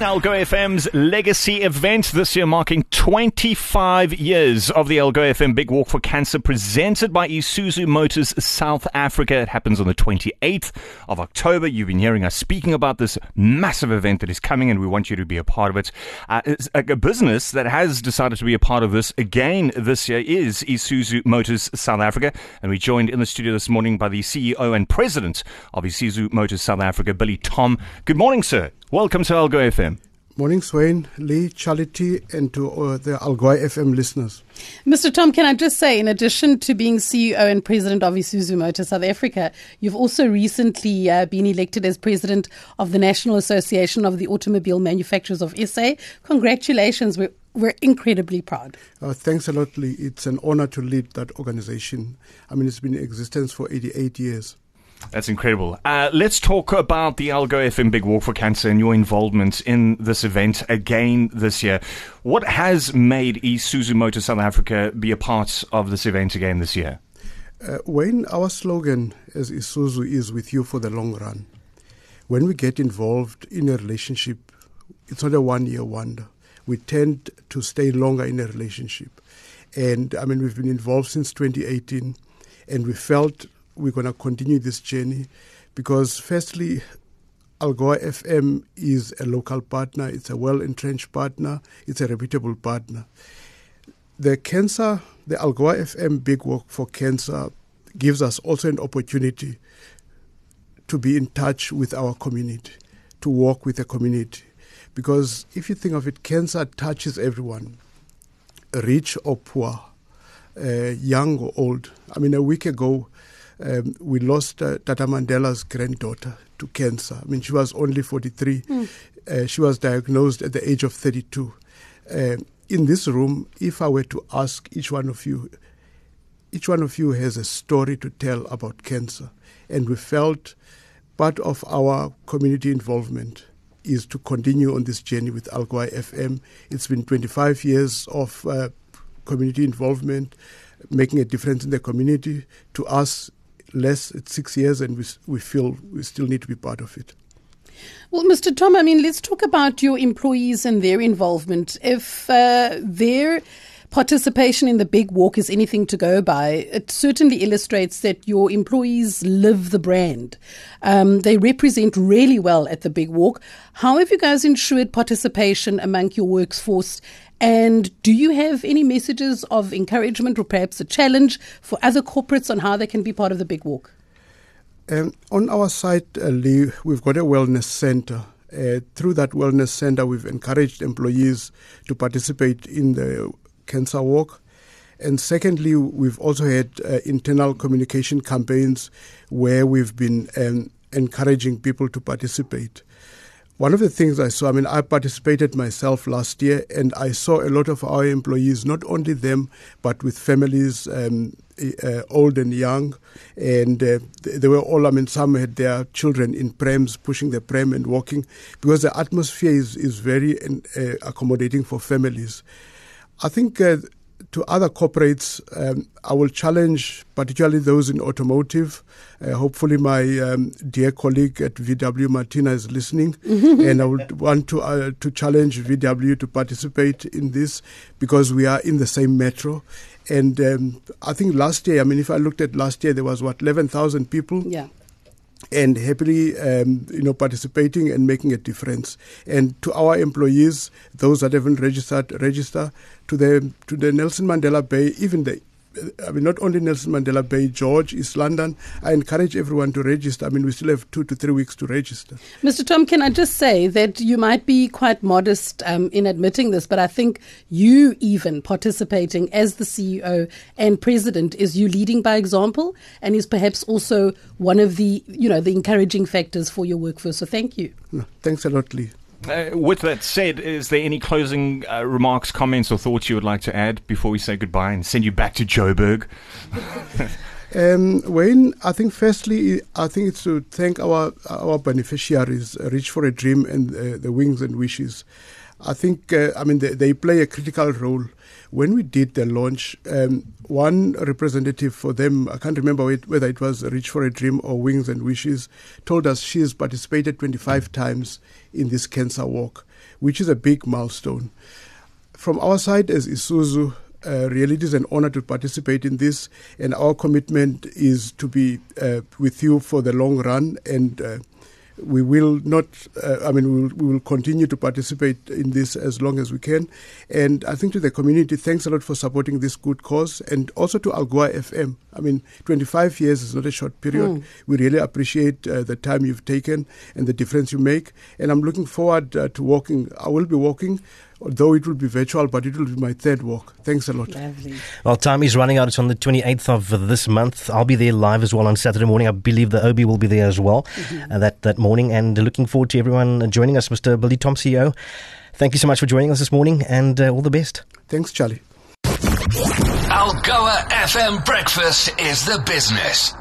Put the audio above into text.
Algoa FM's legacy event this year marking 25 years of the Algoa FM Big Walk for Cancer presented by Isuzu Motors South Africa. It happens on the 28th of October. You've been hearing us speaking about this massive event that is coming and we want you to be a part of it. Uh, a, a business that has decided to be a part of this again this year is Isuzu Motors South Africa. And we joined in the studio this morning by the CEO and president of Isuzu Motors South Africa, Billy Tom. Good morning, sir. Welcome to Algoa FM. Morning, Swain, Lee, Charity, and to uh, the Algoa FM listeners. Mr. Tom, can I just say, in addition to being CEO and president of Isuzu Motor South Africa, you've also recently uh, been elected as president of the National Association of the Automobile Manufacturers of SA. Congratulations. We're, we're incredibly proud. Uh, thanks a lot, Lee. It's an honor to lead that organization. I mean, it's been in existence for 88 years. That's incredible. Uh, let's talk about the Algoa FM Big Walk for Cancer and your involvement in this event again this year. What has made Isuzu Motor South Africa be a part of this event again this year? Uh, Wayne, our slogan as Isuzu is with you for the long run. When we get involved in a relationship, it's not a one year wonder. We tend to stay longer in a relationship. And I mean, we've been involved since 2018, and we felt we're going to continue this journey because, firstly, Algoa FM is a local partner, it's a well entrenched partner, it's a reputable partner. The cancer, the Algoa FM Big Walk for Cancer gives us also an opportunity to be in touch with our community, to work with the community. Because if you think of it, cancer touches everyone, rich or poor, uh, young or old. I mean, a week ago, um, we lost uh, Tata Mandela's granddaughter to cancer. I mean, she was only 43. Mm. Uh, she was diagnosed at the age of 32. Uh, in this room, if I were to ask each one of you, each one of you has a story to tell about cancer. And we felt part of our community involvement is to continue on this journey with Algoa FM. It's been 25 years of uh, community involvement, making a difference in the community. To us, less, it's six years, and we, we feel we still need to be part of it. Well, Mr. Tom, I mean, let's talk about your employees and their involvement. If uh, their participation in the big walk is anything to go by, it certainly illustrates that your employees live the brand. Um, they represent really well at the big walk. How have you guys ensured participation among your workforce and do you have any messages of encouragement or perhaps a challenge for other corporates on how they can be part of the big walk? Um, on our site, uh, Lee, we've got a wellness center. Uh, through that wellness center, we've encouraged employees to participate in the cancer walk. And secondly, we've also had uh, internal communication campaigns where we've been um, encouraging people to participate. One of the things I saw, I mean, I participated myself last year, and I saw a lot of our employees, not only them, but with families, um, uh, old and young, and uh, they were all, I mean, some had their children in prams, pushing the pram and walking, because the atmosphere is, is very uh, accommodating for families. I think uh, to other corporates, um, I will challenge particularly those in automotive. Uh, hopefully, my um, dear colleague at VW, Martina, is listening, mm-hmm. and I would want to uh, to challenge VW to participate in this because we are in the same metro. And um, I think last year, I mean, if I looked at last year, there was what eleven thousand people. Yeah and happily, um, you know, participating and making a difference. And to our employees, those that haven't registered, register. To the to the Nelson Mandela Bay, even the I mean, not only Nelson Mandela Bay, George, East London. I encourage everyone to register. I mean, we still have two to three weeks to register. Mr. Tom, can I just say that you might be quite modest um, in admitting this, but I think you even participating as the CEO and president is you leading by example and is perhaps also one of the, you know, the encouraging factors for your workforce. So thank you. No, thanks a lot, Lee. Uh, with that said, is there any closing uh, remarks, comments, or thoughts you would like to add before we say goodbye and send you back to Joburg? um, Wayne, I think firstly, I think it's to thank our our beneficiaries, uh, Reach for a Dream and uh, the Wings and Wishes. I think, uh, I mean, they, they, play a critical role. When we did the launch, um, one representative for them, I can't remember whether it was Reach for a Dream or Wings and Wishes, told us she has participated 25 times in this cancer walk, which is a big milestone. From our side as Isuzu, uh, really it is an honor to participate in this, and our commitment is to be uh, with you for the long run and uh, we will not, uh, I mean, we will, we will, continue to participate in this as long as we can. And I think to the community, thanks a lot for supporting this good cause and also to ALGOA FM. I mean, 25 years is not a short period. Mm. We really appreciate uh, the time you've taken and the difference you make. And I'm looking forward uh, to walking. I will be walking though it will be virtual, but it will be my third walk. Thanks a lot. Lovely. Well, time is running out. It's on the 28th of this month. I'll be there live as well on Saturday morning. I believe the OB will be there as well mm-hmm. uh, that, that morning. And looking forward to everyone joining us. Mr. Billy Tom, CEO, thank you so much for joining us this morning and uh, all the best. Thanks, Charlie. Algoa FM Breakfast is the business.